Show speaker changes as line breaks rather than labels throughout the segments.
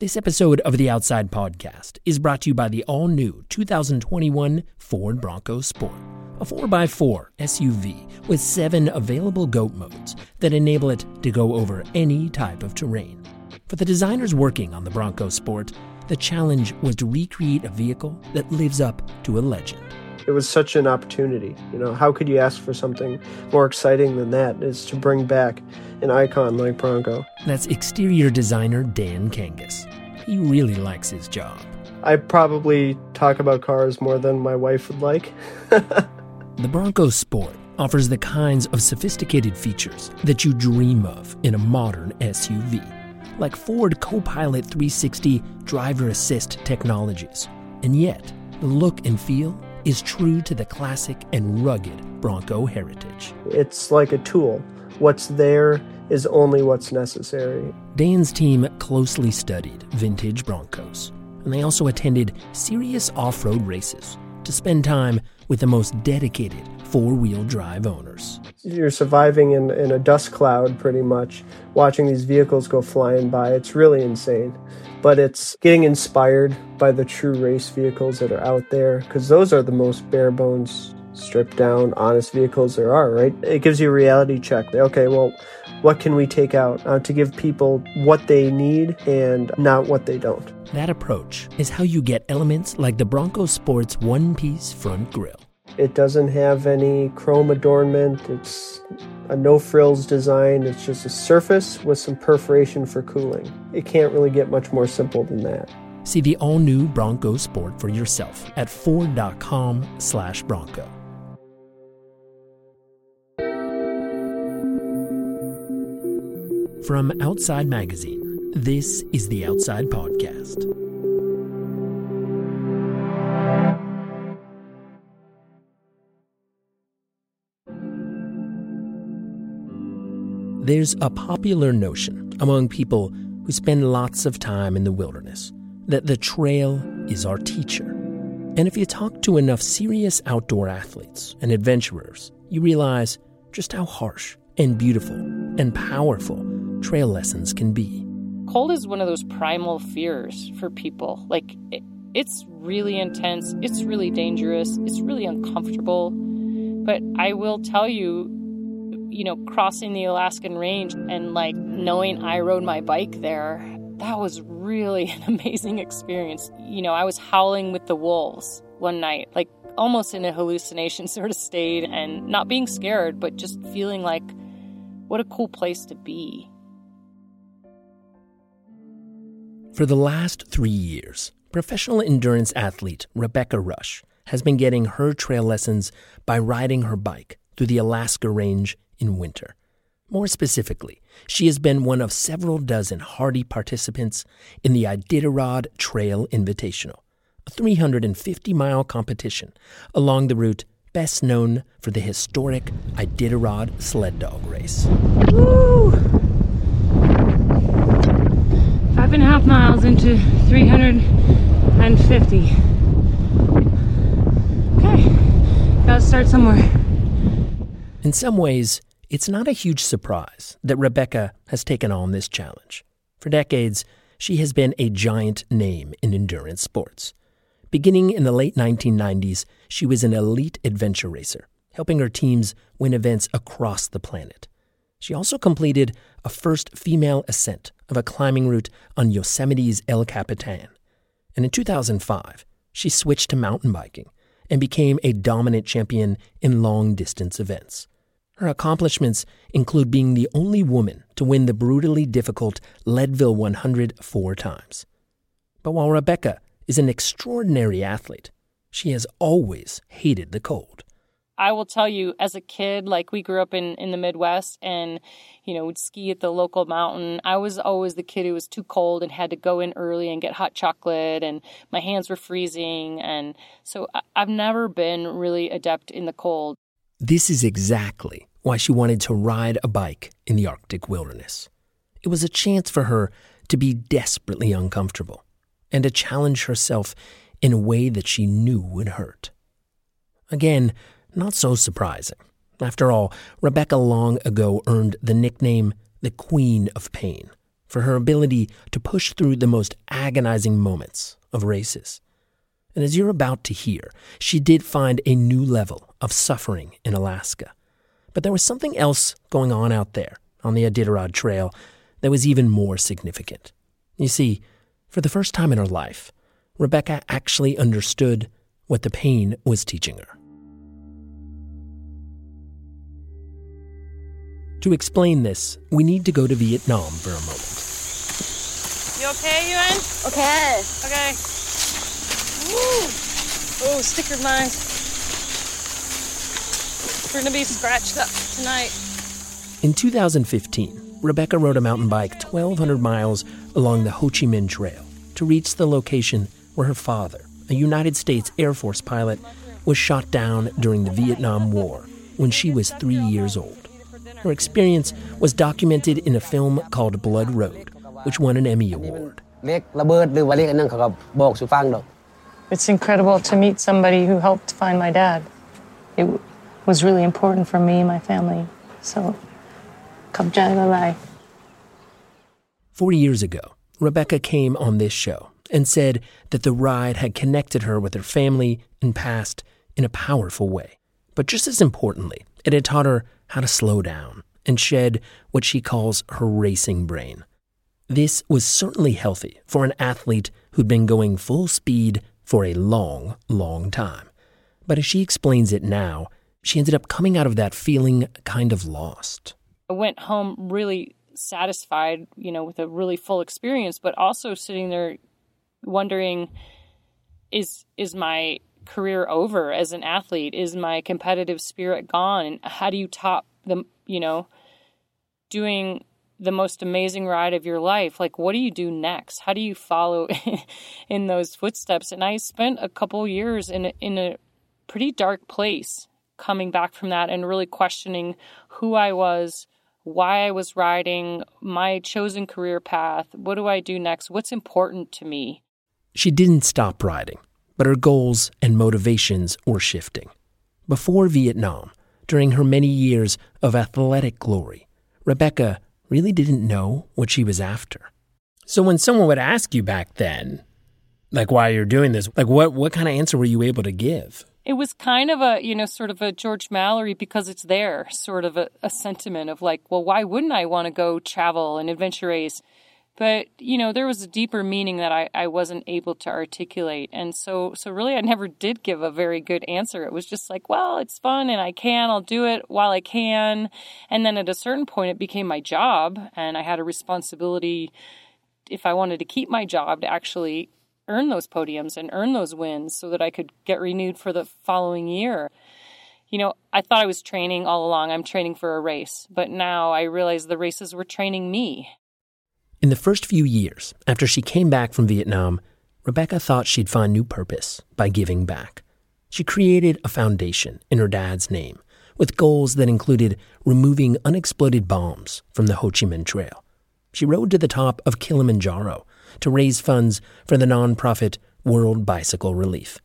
This episode of the Outside Podcast is brought to you by the all new 2021 Ford Bronco Sport, a 4x4 SUV with seven available GOAT modes that enable it to go over any type of terrain. For the designers working on the Bronco Sport, the challenge was to recreate a vehicle that lives up to a legend.
It was such an opportunity. You know, how could you ask for something more exciting than that? Is to bring back an icon like Bronco.
That's exterior designer Dan Kangas. He really likes his job.
I probably talk about cars more than my wife would like.
the Bronco Sport offers the kinds of sophisticated features that you dream of in a modern SUV, like Ford Copilot 360 driver assist technologies. And yet, the look and feel is true to the classic and rugged Bronco heritage.
It's like a tool. What's there is only what's necessary.
Dan's team closely studied vintage Broncos, and they also attended serious off road races to spend time with the most dedicated four wheel drive owners.
You're surviving in, in a dust cloud pretty much, watching these vehicles go flying by. It's really insane. But it's getting inspired by the true race vehicles that are out there because those are the most bare bones stripped down, honest vehicles there are, right? It gives you a reality check. Okay, well, what can we take out uh, to give people what they need and not what they don't?
That approach is how you get elements like the Bronco Sports one piece front grille.
It doesn't have any chrome adornment. It's a no frills design. It's just a surface with some perforation for cooling. It can't really get much more simple than that.
See the all new Bronco Sport for yourself at ford.com/bronco. From Outside Magazine, this is the Outside Podcast. There's a popular notion among people who spend lots of time in the wilderness that the trail is our teacher. And if you talk to enough serious outdoor athletes and adventurers, you realize just how harsh and beautiful and powerful trail lessons can be.
Cold is one of those primal fears for people. Like, it, it's really intense, it's really dangerous, it's really uncomfortable. But I will tell you, you know, crossing the Alaskan range and like knowing I rode my bike there, that was really an amazing experience. You know, I was howling with the wolves one night, like almost in a hallucination sort of state and not being scared, but just feeling like what a cool place to be.
For the last three years, professional endurance athlete Rebecca Rusch has been getting her trail lessons by riding her bike through the Alaska Range in winter. More specifically, she has been one of several dozen hardy participants in the Iditarod Trail Invitational, a 350 mile competition along the route best known for the historic Iditarod sled dog race.
Woo! Five and a half miles into 350. Okay, gotta start somewhere.
In some ways, it's not a huge surprise that Rebecca has taken on this challenge. For decades, she has been a giant name in endurance sports. Beginning in the late 1990s, she was an elite adventure racer, helping her teams win events across the planet. She also completed a first female ascent of a climbing route on Yosemite's El Capitan. And in 2005, she switched to mountain biking and became a dominant champion in long distance events. Her accomplishments include being the only woman to win the brutally difficult Leadville 100 four times. But while Rebecca is an extraordinary athlete, she has always hated the cold.
I will tell you, as a kid, like we grew up in, in the Midwest and, you know, would ski at the local mountain. I was always the kid who was too cold and had to go in early and get hot chocolate, and my hands were freezing. And so I've never been really adept in the cold.
This is exactly why she wanted to ride a bike in the Arctic wilderness. It was a chance for her to be desperately uncomfortable and to challenge herself in a way that she knew would hurt. Again, not so surprising. After all, Rebecca long ago earned the nickname the Queen of Pain for her ability to push through the most agonizing moments of races. And as you're about to hear, she did find a new level of suffering in Alaska. But there was something else going on out there on the Iditarod Trail that was even more significant. You see, for the first time in her life, Rebecca actually understood what the pain was teaching her. To explain this, we need to go to Vietnam for a moment.
You okay, Yuen?
Okay.
Okay. Woo! Oh, sticker mines. We're gonna be scratched up tonight.
In 2015, Rebecca rode a mountain bike 1,200 miles along the Ho Chi Minh Trail to reach the location where her father, a United States Air Force pilot, was shot down during the Vietnam War when she was three years old. Her experience was documented in a film called Blood Road, which won an Emmy Award.
It's incredible to meet somebody who helped find my dad. It was really important for me and my family. So, come lai.
Four years ago, Rebecca came on this show and said that the ride had connected her with her family and past in a powerful way. But just as importantly, it had taught her how to slow down and shed what she calls her racing brain. This was certainly healthy for an athlete who'd been going full speed for a long, long time. But as she explains it now, she ended up coming out of that feeling kind of lost.
I went home really satisfied, you know, with a really full experience, but also sitting there wondering is is my career over as an athlete? Is my competitive spirit gone? And how do you top the, you know, doing the most amazing ride of your life? Like, what do you do next? How do you follow in those footsteps? And I spent a couple years in a, in a pretty dark place coming back from that and really questioning who I was, why I was riding, my chosen career path. What do I do next? What's important to me?
She didn't stop riding but her goals and motivations were shifting. Before Vietnam, during her many years of athletic glory, Rebecca really didn't know what she was after. So when someone would ask you back then, like why you're doing this, like what what kind of answer were you able to give?
It was kind of a, you know, sort of a George Mallory because it's there, sort of a, a sentiment of like, well, why wouldn't I want to go travel and adventure race? But you know there was a deeper meaning that I, I wasn't able to articulate. And so so really i never did give a very good answer. It was just like well it's fun and i can i'll do it while i can. And then at a certain point it became my job and i had a responsibility if i wanted to keep my job to actually earn those podiums and earn those wins so that i could get renewed for the following year. You know i thought i was training all along. I'm training for a race but now i realize the races were training me
in the first few years after she came back from Vietnam, Rebecca thought she'd find new purpose by giving back. She created a foundation in her dad's name with goals that included removing unexploded bombs from the Ho Chi Minh Trail. She rode to the top of Kilimanjaro to raise funds for the nonprofit World Bicycle Relief.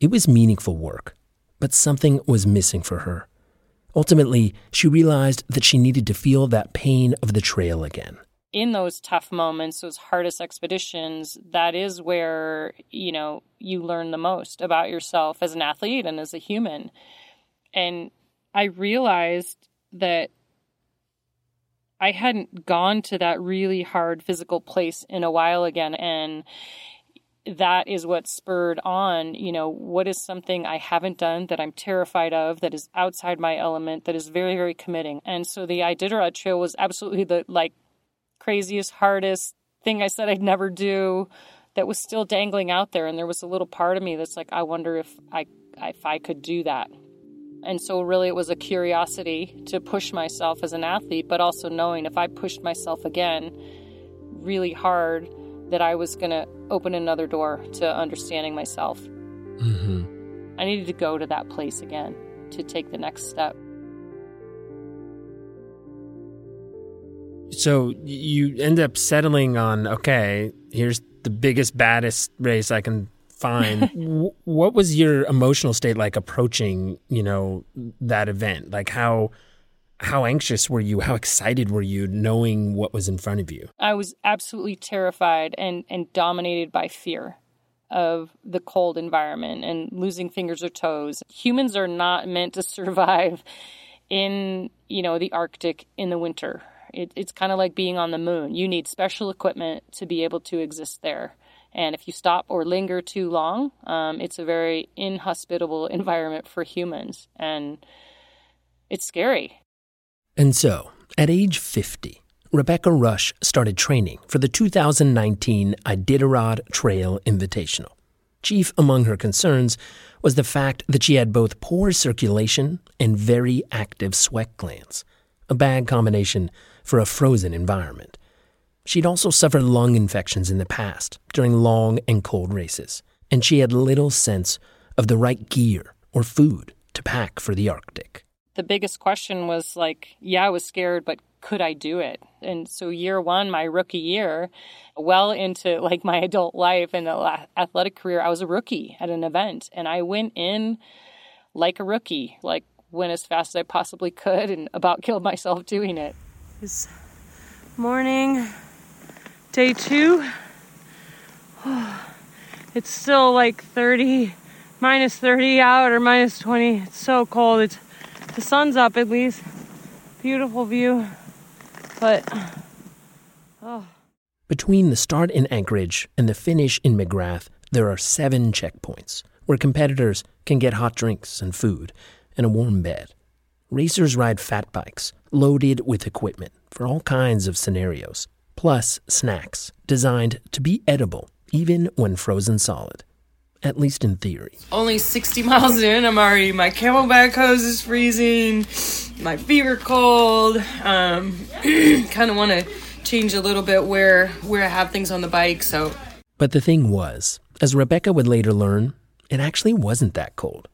It was meaningful work, but something was missing for her. Ultimately, she realized that she needed to feel that pain of the trail again
in those tough moments, those hardest expeditions, that is where, you know, you learn the most about yourself as an athlete and as a human. And I realized that I hadn't gone to that really hard physical place in a while again. And that is what spurred on, you know, what is something I haven't done that I'm terrified of, that is outside my element, that is very, very committing. And so the Iditarod Trail was absolutely the like craziest, hardest thing I said I'd never do that was still dangling out there. And there was a little part of me that's like, I wonder if I if I could do that. And so really it was a curiosity to push myself as an athlete, but also knowing if I pushed myself again really hard that I was going to open another door to understanding myself. Mm-hmm. I needed to go to that place again to take the next step.
So you end up settling on okay, here's the biggest, baddest race I can find. what was your emotional state like approaching, you know, that event? Like how how anxious were you? How excited were you knowing what was in front of you?
I was absolutely terrified and, and dominated by fear of the cold environment and losing fingers or toes. Humans are not meant to survive in, you know, the Arctic in the winter. It, it's kind of like being on the moon. You need special equipment to be able to exist there. And if you stop or linger too long, um, it's a very inhospitable environment for humans. And it's scary.
And so, at age 50, Rebecca Rusch started training for the 2019 Iditarod Trail Invitational. Chief among her concerns was the fact that she had both poor circulation and very active sweat glands, a bad combination for a frozen environment. She'd also suffered lung infections in the past during long and cold races, and she had little sense of the right gear or food to pack for the Arctic
the biggest question was like, yeah, I was scared, but could I do it? And so year one, my rookie year, well into like my adult life and athletic career, I was a rookie at an event and I went in like a rookie, like went as fast as I possibly could and about killed myself doing it.
This morning, day two. it's still like 30, minus 30 out or minus 20. It's so cold. It's the sun's up at least. Beautiful view. But, oh.
Between the start in Anchorage and the finish in McGrath, there are seven checkpoints where competitors can get hot drinks and food and a warm bed. Racers ride fat bikes loaded with equipment for all kinds of scenarios, plus snacks designed to be edible even when frozen solid at least in theory.
Only 60 miles in, I'm already, my CamelBak hose is freezing, my feet are cold. Um, kind of want to change a little bit where, where I have things on the bike, so.
But the thing was, as Rebecca would later learn, it actually wasn't that cold.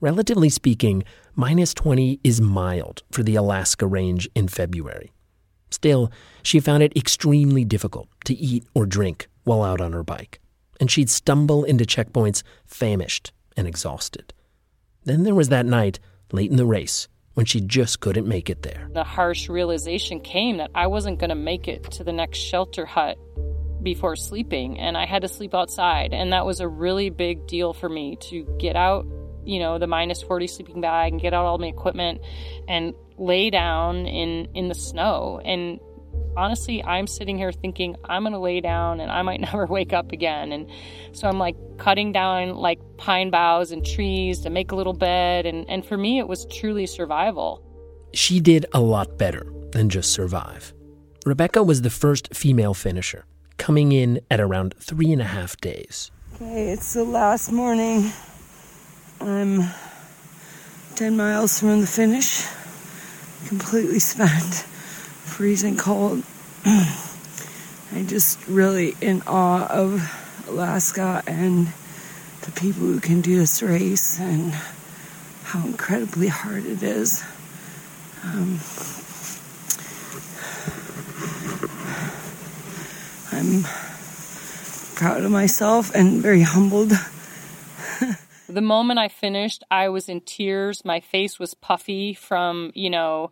Relatively speaking, minus 20 is mild for the Alaska range in February. Still, she found it extremely difficult to eat or drink while out on her bike and she'd stumble into checkpoints famished and exhausted. Then there was that night, late in the race, when she just couldn't make it there.
The harsh realization came that I wasn't going to make it to the next shelter hut before sleeping, and I had to sleep outside. And that was a really big deal for me to get out, you know, the minus 40 sleeping bag and get out all my equipment and lay down in, in the snow. And honestly, I'm sitting here thinking I'm going to lay down and I might never wake up again. And so I'm like cutting down like pine boughs and trees to make a little bed. And, and for me, it was truly survival.
She did a lot better than just survive. Rebecca was the first female finisher, coming in at around three and a half days.
Okay, it's the last morning. I'm 10 miles from the finish, completely spent freezing cold. I'm just really in awe of Alaska and the people who can do this race and how incredibly hard it is. Um, I'm proud of myself and very humbled.
the moment I finished, I was in tears. My face was puffy from, you know,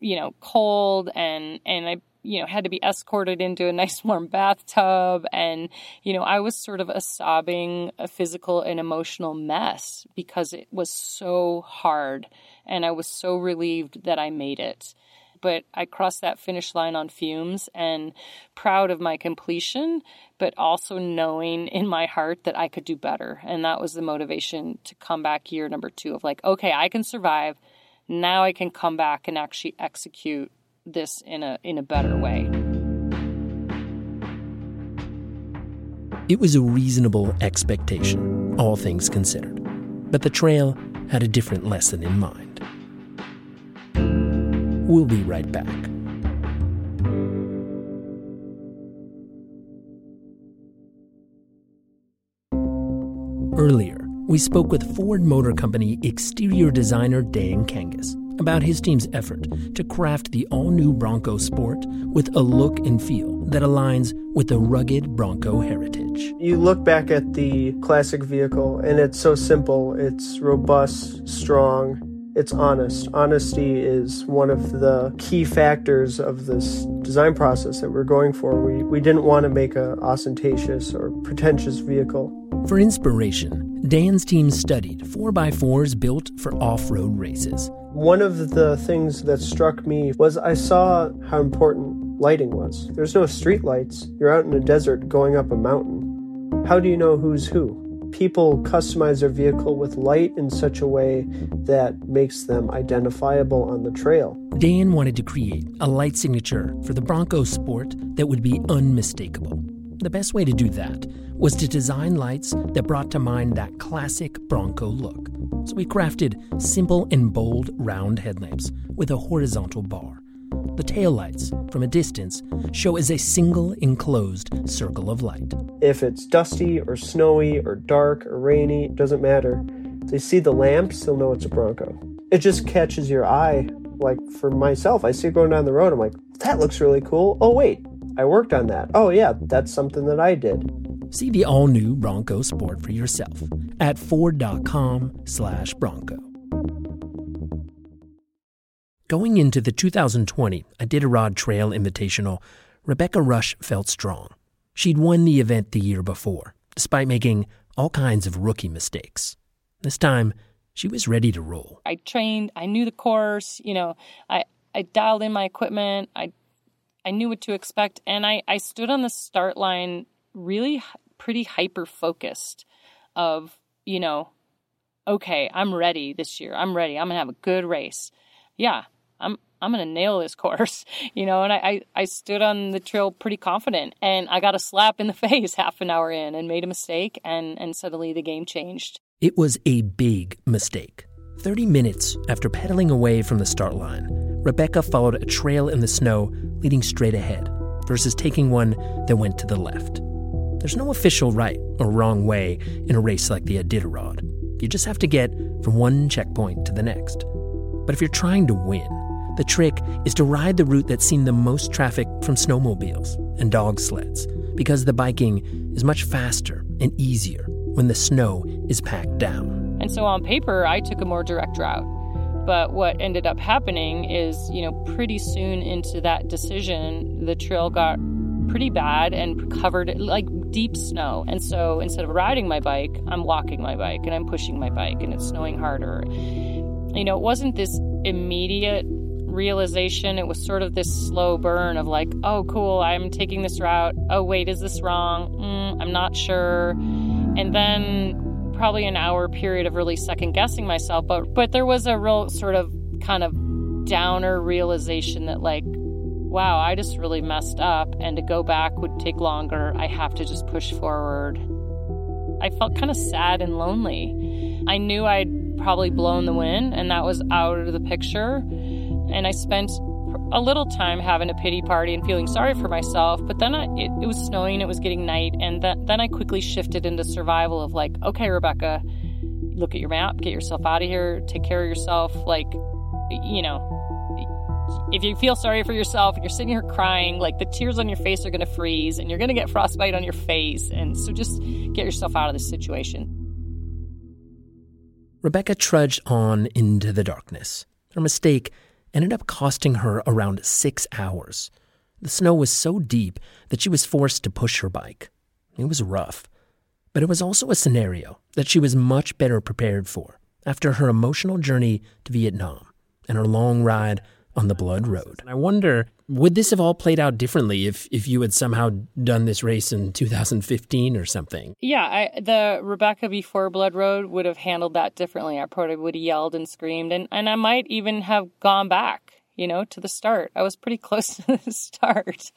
you know, cold and, and I, you know, had to be escorted into a nice warm bathtub. And, you know, I was sort of a sobbing, a physical and emotional mess because it was so hard. And I was so relieved that I made it. But I crossed that finish line on fumes and proud of my completion, but also knowing in my heart that I could do better. And that was the motivation to come back year number two of like, okay, I can survive now I can come back and actually execute this in a in a better way.
It was a reasonable expectation, all things considered. But the trail had a different lesson in mind. We'll be right back. Earlier, we spoke with Ford Motor Company exterior designer Dan Kangas about his team's effort to craft the all new Bronco Sport with a look and feel that aligns with the rugged Bronco heritage.
You look back at the classic vehicle, and it's so simple, it's robust, strong, it's honest. Honesty is one of the key factors of this design process that we're going for. We, we didn't want to make a ostentatious or pretentious vehicle.
For inspiration, Dan's team studied 4x4s built for off road races.
One of the things that struck me was I saw how important lighting was. There's no street lights. You're out in a desert going up a mountain. How do you know who's who? People customize their vehicle with light in such a way that makes them identifiable on the trail.
Dan wanted to create a light signature for the Bronco Sport that would be unmistakable. The best way to do that was to design lights that brought to mind that classic Bronco look. So we crafted simple and bold round headlamps with a horizontal bar. The taillights, from a distance, show as a single enclosed circle of light.
If it's dusty or snowy or dark or rainy, it doesn't matter. They see the lamps, they'll know it's a Bronco. It just catches your eye. Like for myself, I see it going down the road, I'm like, that looks really cool. Oh, wait, I worked on that. Oh, yeah, that's something that I did.
See the all new Bronco Sport for yourself at Ford.com slash Bronco. Going into the 2020 Iditarod Trail Invitational, Rebecca Rusch felt strong. She'd won the event the year before, despite making all kinds of rookie mistakes. This time, she was ready to roll.
I trained, I knew the course, you know, I, I dialed in my equipment, I I knew what to expect, and I, I stood on the start line really pretty hyper focused of, you know, okay, I'm ready this year. I'm ready. I'm gonna have a good race. Yeah, I'm I'm gonna nail this course, you know. And I, I, I stood on the trail pretty confident, and I got a slap in the face half an hour in, and made a mistake, and and suddenly the game changed.
It was a big mistake. Thirty minutes after pedaling away from the start line, Rebecca followed a trail in the snow leading straight ahead, versus taking one that went to the left. There's no official right or wrong way in a race like the Iditarod. You just have to get from one checkpoint to the next. But if you're trying to win, the trick is to ride the route that's seen the most traffic from snowmobiles and dog sleds, because the biking is much faster and easier when the snow is packed down.
And so on paper, I took a more direct route. But what ended up happening is, you know, pretty soon into that decision, the trail got pretty bad and covered like deep snow. And so instead of riding my bike, I'm walking my bike and I'm pushing my bike and it's snowing harder. You know, it wasn't this immediate realization. It was sort of this slow burn of like, oh, cool, I'm taking this route. Oh, wait, is this wrong? Mm, I'm not sure. And then probably an hour period of really second guessing myself. But but there was a real sort of kind of downer realization that like, wow, I just really messed up, and to go back would take longer. I have to just push forward. I felt kind of sad and lonely. I knew I'd probably blown the wind, and that was out of the picture. And I spent a little time having a pity party and feeling sorry for myself. But then I, it, it, was snowing, it was getting night, and th- then I quickly shifted into survival of like, okay, Rebecca, look at your map, get yourself out of here, take care of yourself. Like, you know, if you feel sorry for yourself and you're sitting here crying, like the tears on your face are going to freeze and you're going to get frostbite on your face. And so just get yourself out of this situation.
Rebecca trudged on into the darkness. Her mistake ended up costing her around six hours. The snow was so deep that she was forced to push her bike. It was rough, but it was also a scenario that she was much better prepared for after her emotional journey to Vietnam and her long ride on the Blood Road. I wonder, would this have all played out differently if, if you had somehow done this race in 2015 or something?
Yeah, I, the Rebecca before Blood Road would have handled that differently. I probably would have yelled and screamed, and, and I might even have gone back you know, to the start. I was pretty close to the start.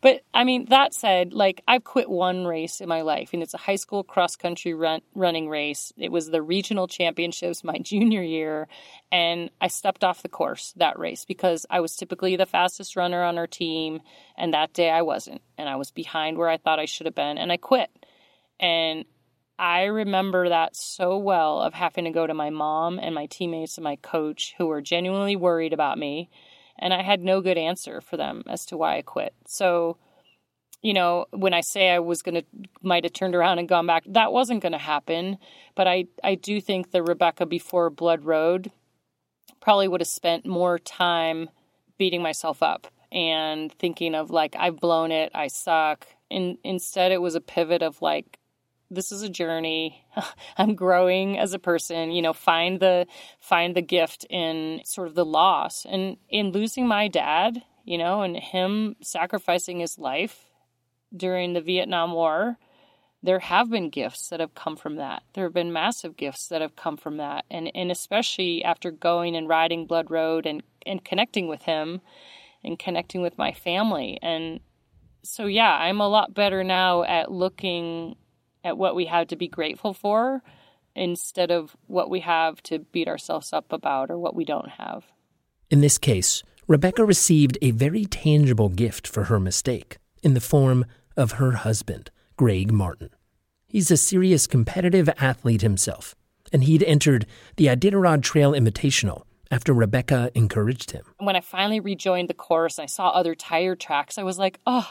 But I mean, that said, like I've quit one race in my life, and it's a high school cross country run, running race. It was the regional championships my junior year, and I stepped off the course that race because I was typically the fastest runner on our team, and that day I wasn't, and I was behind where I thought I should have been, and I quit. And I remember that so well of having to go to my mom and my teammates and my coach who were genuinely worried about me. And I had no good answer for them as to why I quit. So, you know, when I say I was going to, might have turned around and gone back, that wasn't going to happen. But I, I do think the Rebecca before Blood Road probably would have spent more time beating myself up and thinking of like I've blown it, I suck. And instead it was a pivot of like this is a journey. I'm growing as a person, you know, find the find the gift in sort of the loss and in losing my dad, you know, and him sacrificing his life during the Vietnam War. There have been gifts that have come from that. There have been massive gifts that have come from that. And and especially after going and riding Blood Road and and connecting with him and connecting with my family and so yeah, I'm a lot better now at looking at what we have to be grateful for instead of what we have to beat ourselves up about or what we don't have.
In this case, Rebecca received a very tangible gift for her mistake in the form of her husband, Greg Martin. He's a serious competitive athlete himself, and he'd entered the Iditarod Trail Invitational after Rebecca encouraged him.
When I finally rejoined the course, I saw other tire tracks. I was like, oh,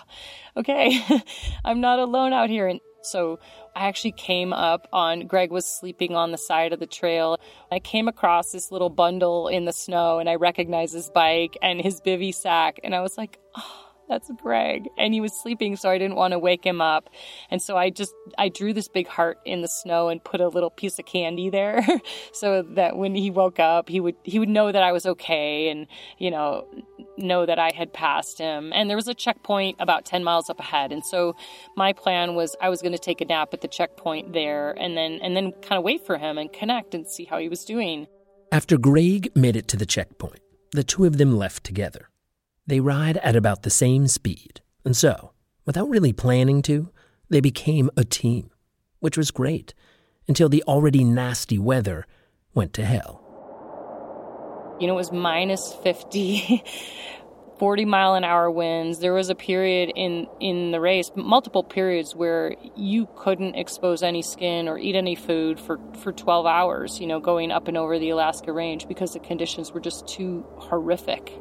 okay, I'm not alone out here. And so I actually came up on Greg was sleeping on the side of the trail. I came across this little bundle in the snow and I recognized his bike and his bivy sack and I was like, oh, that's Greg. And he was sleeping, so I didn't want to wake him up. And so I just, I drew this big heart in the snow and put a little piece of candy there so that when he woke up, he would, he would know that I was okay and, you know, know that I had passed him. And there was a checkpoint about 10 miles up ahead. And so my plan was I was going to take a nap at the checkpoint there and then, and then kind of wait for him and connect and see how he was doing.
After Greg made it to the checkpoint, the two of them left together. They ride at about the same speed, and so, without really planning to, they became a team, which was great until the already nasty weather went to hell.
You know, it was minus 50, 40 mile an hour winds. There was a period in, in the race, multiple periods, where you couldn't expose any skin or eat any food for, for 12 hours, you know, going up and over the Alaska Range because the conditions were just too horrific.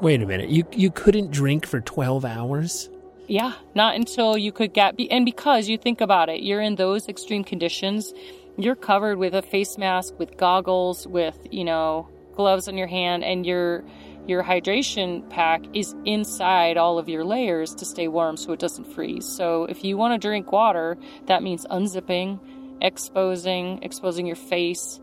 Wait a minute. You you couldn't drink for 12 hours?
Yeah, not until you could get and because you think about it, you're in those extreme conditions, you're covered with a face mask, with goggles, with, you know, gloves on your hand and your your hydration pack is inside all of your layers to stay warm so it doesn't freeze. So if you want to drink water, that means unzipping, exposing, exposing your face,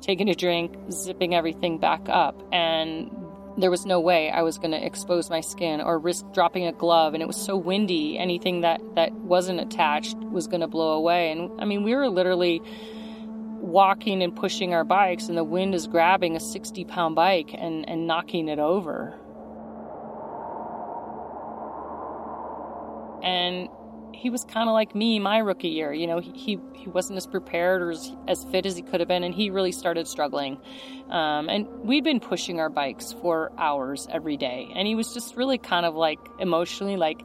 taking a drink, zipping everything back up. And there was no way I was going to expose my skin or risk dropping a glove. And it was so windy, anything that, that wasn't attached was going to blow away. And I mean, we were literally walking and pushing our bikes, and the wind is grabbing a 60 pound bike and, and knocking it over. And he was kind of like me my rookie year. You know, he, he, wasn't as prepared or as, as, fit as he could have been, and he really started struggling. Um, and we'd been pushing our bikes for hours every day, and he was just really kind of like emotionally like,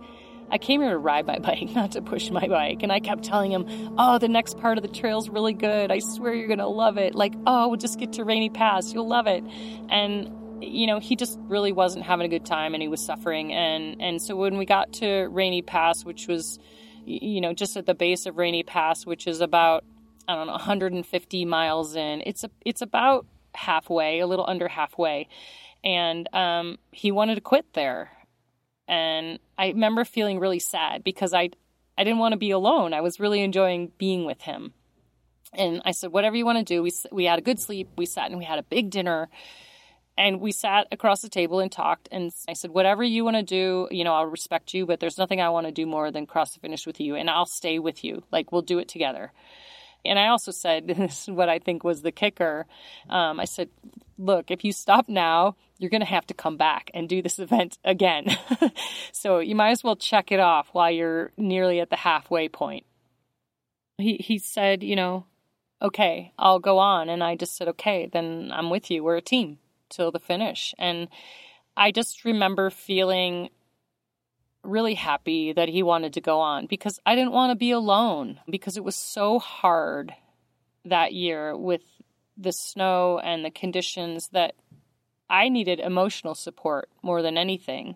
I came here to ride my bike, not to push my bike. And I kept telling him, Oh, the next part of the trail's really good. I swear you're going to love it. Like, oh, we'll just get to Rainy Pass. You'll love it. And you know he just really wasn't having a good time and he was suffering and and so when we got to rainy pass which was you know, just at the base of Rainy Pass, which is about I don't know 150 miles in. It's a it's about halfway, a little under halfway, and um, he wanted to quit there. And I remember feeling really sad because I I didn't want to be alone. I was really enjoying being with him. And I said, whatever you want to do. We we had a good sleep. We sat and we had a big dinner and we sat across the table and talked and i said whatever you want to do you know i'll respect you but there's nothing i want to do more than cross the finish with you and i'll stay with you. Like we'll do it together. And i also said this is what i think was the kicker um, i said look if you stop now you're going to have to come back and do this event again. So you might as well check it off while you're nearly at the halfway point. He, he said you know okay i'll go on and i just said okay then i'm with you. We're a team till the finish. And I just remember feeling really happy that he wanted to go on because I didn't want to be alone because it was so hard that year with the snow and the conditions that I needed emotional support more than anything.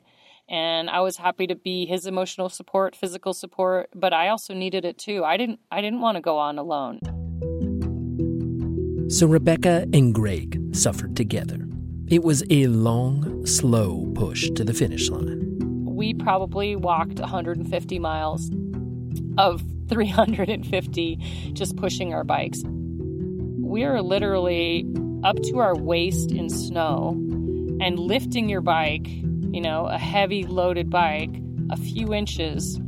And I was happy to be his emotional support, physical support, but I also needed it too. I didn't I didn't want to go on alone.
So Rebecca and Greg suffered together. It was a long, slow push to the finish line.
We probably walked 150 miles of 350 just pushing our bikes. We are literally up to our waist in snow and lifting your bike, you know, a heavy loaded bike, a few inches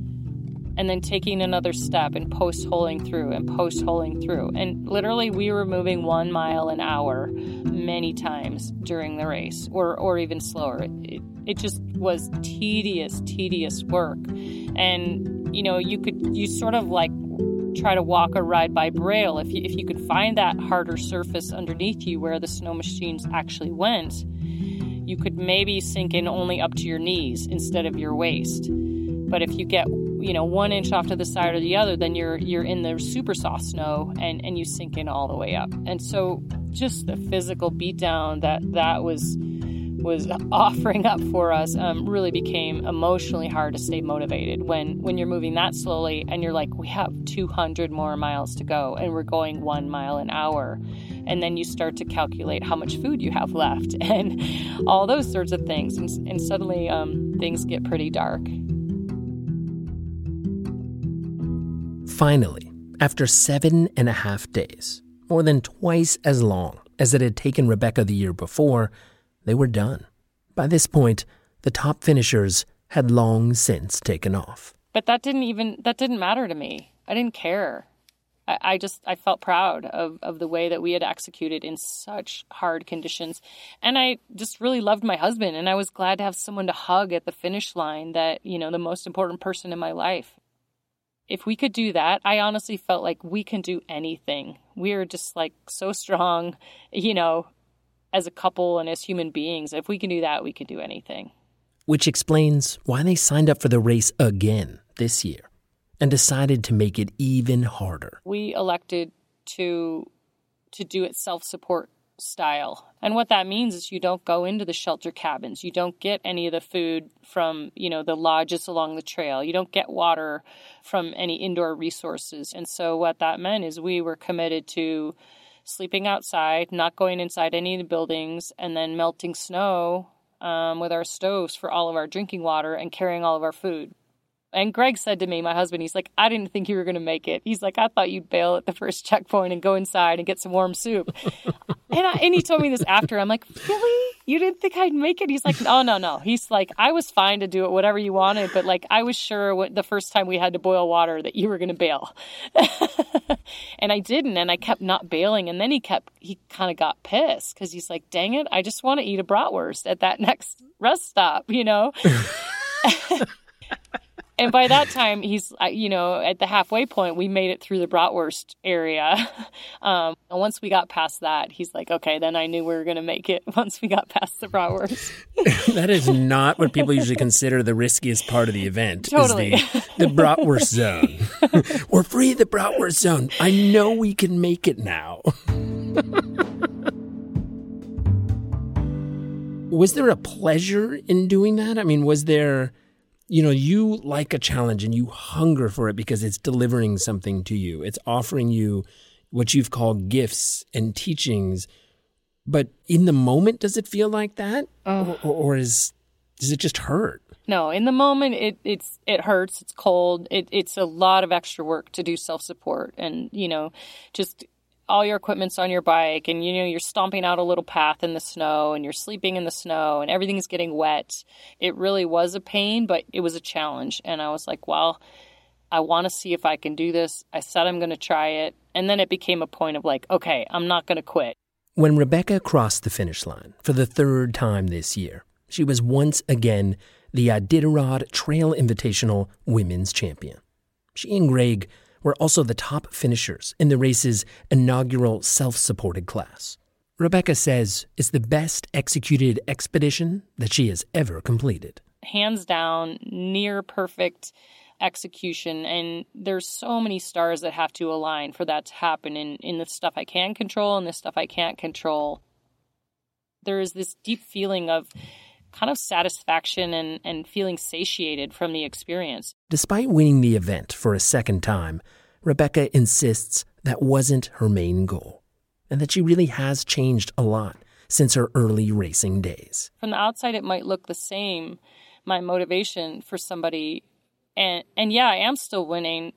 and then taking another step and post holing through and post holing through. And literally, we were moving one mile an hour many times during the race, or, or even slower. It, it just was tedious, tedious work. And, you know, you could, you sort of like try to walk or ride by braille. If you, if you could find that harder surface underneath you where the snow machines actually went, you could maybe sink in only up to your knees instead of your waist. But if you get you know one inch off to the side or the other, then you're you're in the super soft snow and and you sink in all the way up. And so just the physical beatdown that that was was offering up for us um, really became emotionally hard to stay motivated when when you're moving that slowly and you're like we have 200 more miles to go and we're going one mile an hour. And then you start to calculate how much food you have left and all those sorts of things. And, and suddenly um, things get pretty dark
Finally, after seven and a half days, more than twice as long as it had taken Rebecca the year before, they were done. By this point, the top finishers had long since taken off.
But that didn't even that didn't matter to me. I didn't care. I, I just I felt proud of, of the way that we had executed in such hard conditions. And I just really loved my husband and I was glad to have someone to hug at the finish line that, you know, the most important person in my life if we could do that, I honestly felt like we can do anything. We're just like so strong, you know, as a couple and as human beings. If we can do that, we can do anything.
Which explains why they signed up for the race again this year and decided to make it even harder.
We elected to to do it self-support style. And what that means is you don't go into the shelter cabins. You don't get any of the food from, you know, the lodges along the trail. You don't get water from any indoor resources. And so what that meant is we were committed to sleeping outside, not going inside any of the buildings, and then melting snow um, with our stoves for all of our drinking water and carrying all of our food. And Greg said to me, my husband, he's like, I didn't think you were going to make it. He's like, I thought you'd bail at the first checkpoint and go inside and get some warm soup. and, I, and he told me this after. I'm like, really? You didn't think I'd make it? He's like, no, no, no. He's like, I was fine to do it, whatever you wanted, but like, I was sure what, the first time we had to boil water that you were going to bail. and I didn't. And I kept not bailing. And then he kept, he kind of got pissed because he's like, dang it, I just want to eat a bratwurst at that next rest stop, you know? And by that time, he's, you know, at the halfway point, we made it through the bratwurst area. Um, and once we got past that, he's like, okay, then I knew we were going to make it once we got past the bratwurst.
that is not what people usually consider the riskiest part of the event.
Totally.
the, the bratwurst zone. we're free of the bratwurst zone. I know we can make it now. was there a pleasure in doing that? I mean, was there you know, you like a challenge and you hunger for it because it's delivering something to you. It's offering you what you've called gifts and teachings. But in the moment, does it feel like that, oh. or, or, is does it just hurt?
No, in the moment, it it's it hurts. It's cold. It, it's a lot of extra work to do self support, and you know, just all your equipment's on your bike and you know you're stomping out a little path in the snow and you're sleeping in the snow and everything's getting wet. It really was a pain but it was a challenge. And i was like well i want to see if i can do this. I said i'm going to try it. And then it became a point of like okay i'm not going to quit.
When rebecca crossed the finish line for the third time this year she was once again the iditarod trail invitational women's champion. She and greg were also the top finishers in the race's inaugural self supported class. Rebecca says it's the best executed expedition that she has ever completed.
Hands down, near perfect execution. And there's so many stars that have to align for that to happen in, in the stuff I can control and the stuff I can't control. There is this deep feeling of kind of satisfaction and, and feeling satiated from the experience.
Despite winning the event for a second time, Rebecca insists that wasn't her main goal. and that she really has changed a lot since her early racing days.
From the outside, it might look the same, my motivation for somebody. And, and yeah, I am still winning,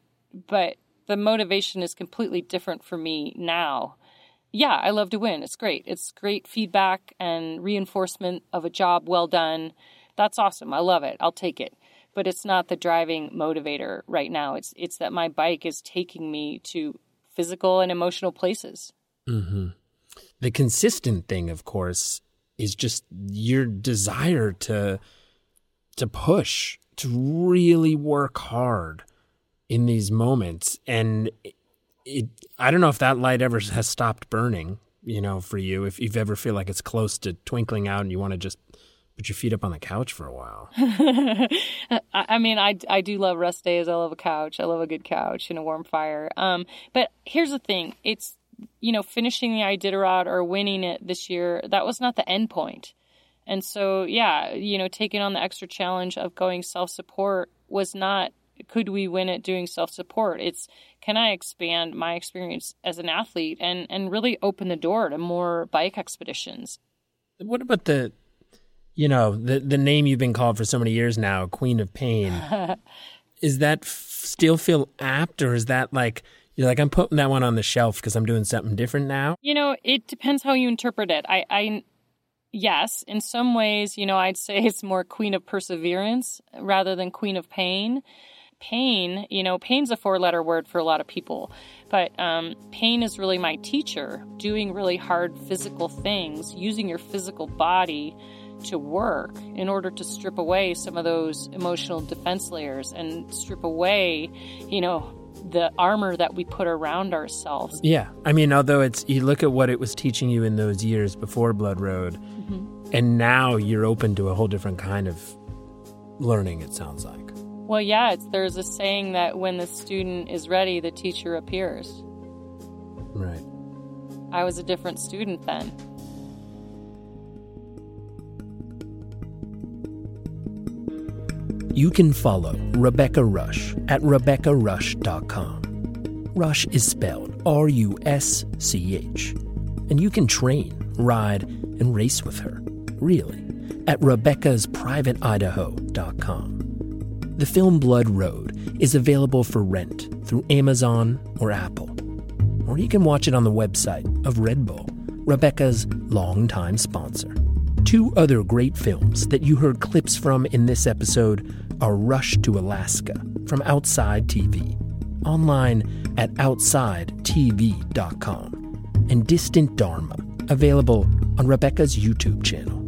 but the motivation is completely different for me now. Yeah, I love to win. It's great. It's great feedback and reinforcement of a job well done. That's awesome. I love it. I'll take it. But it's not the driving motivator right now. It's it's that my bike is taking me to physical and emotional places.
Mm-hmm. The consistent thing, of course, is just your desire to to push, to really work hard in these moments. And it, I don't know if that light ever has stopped burning, you know, for you. If you've ever feel like it's close to twinkling out and you want to just put your feet up on the couch for a while.
I mean, I, I do love rest days. I love a couch. I love a good couch and a warm fire. Um, but here's the thing: it's you know, finishing the Iditarod or winning it this year. That was not the end point. And so, yeah, you know, taking on the extra challenge of going self support was not could we win it doing self support? It's can I expand my experience as an athlete and and really open the door to more bike expeditions?
What about the you know, the the name you've been called for so many years now, Queen of Pain. is that f- still feel apt or is that like you're like I'm putting that one on the shelf because I'm doing something different now?
You know, it depends how you interpret it. I I yes, in some ways, you know, I'd say it's more queen of perseverance rather than queen of pain. Pain, you know, pain's a four letter word for a lot of people, but um, pain is really my teacher, doing really hard physical things, using your physical body to work in order to strip away some of those emotional defense layers and strip away, you know, the armor that we put around ourselves.
Yeah. I mean, although it's, you look at what it was teaching you in those years before Blood Road, mm-hmm. and now you're open to a whole different kind of learning, it sounds like.
Well, yeah, there's a saying that when the student is ready, the teacher appears.
Right.
I was a different student then.
You can follow Rebecca Rusch at RebeccaRusch.com. Rusch is spelled R U S C H. And you can train, ride, and race with her, really, at Rebecca'sPrivateIdaho.com. The film Blood Road is available for rent through Amazon or Apple. Or you can watch it on the website of Red Bull, Rebecca's longtime sponsor. Two other great films that you heard clips from in this episode are Rush to Alaska from Outside TV, online at OutsideTV.com, and Distant Dharma, available on Rebecca's YouTube channel.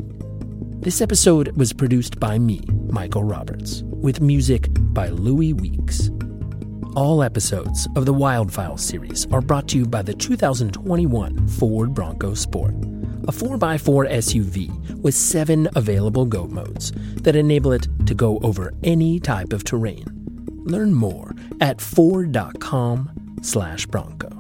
This episode was produced by me, Michael Roberts, with music by Louis Weeks. All episodes of the Wild Files series are brought to you by the 2021 Ford Bronco Sport, a 4x4 SUV with seven available G.O.A.T. modes that enable it to go over any type of terrain. Learn more at ford.com slash bronco.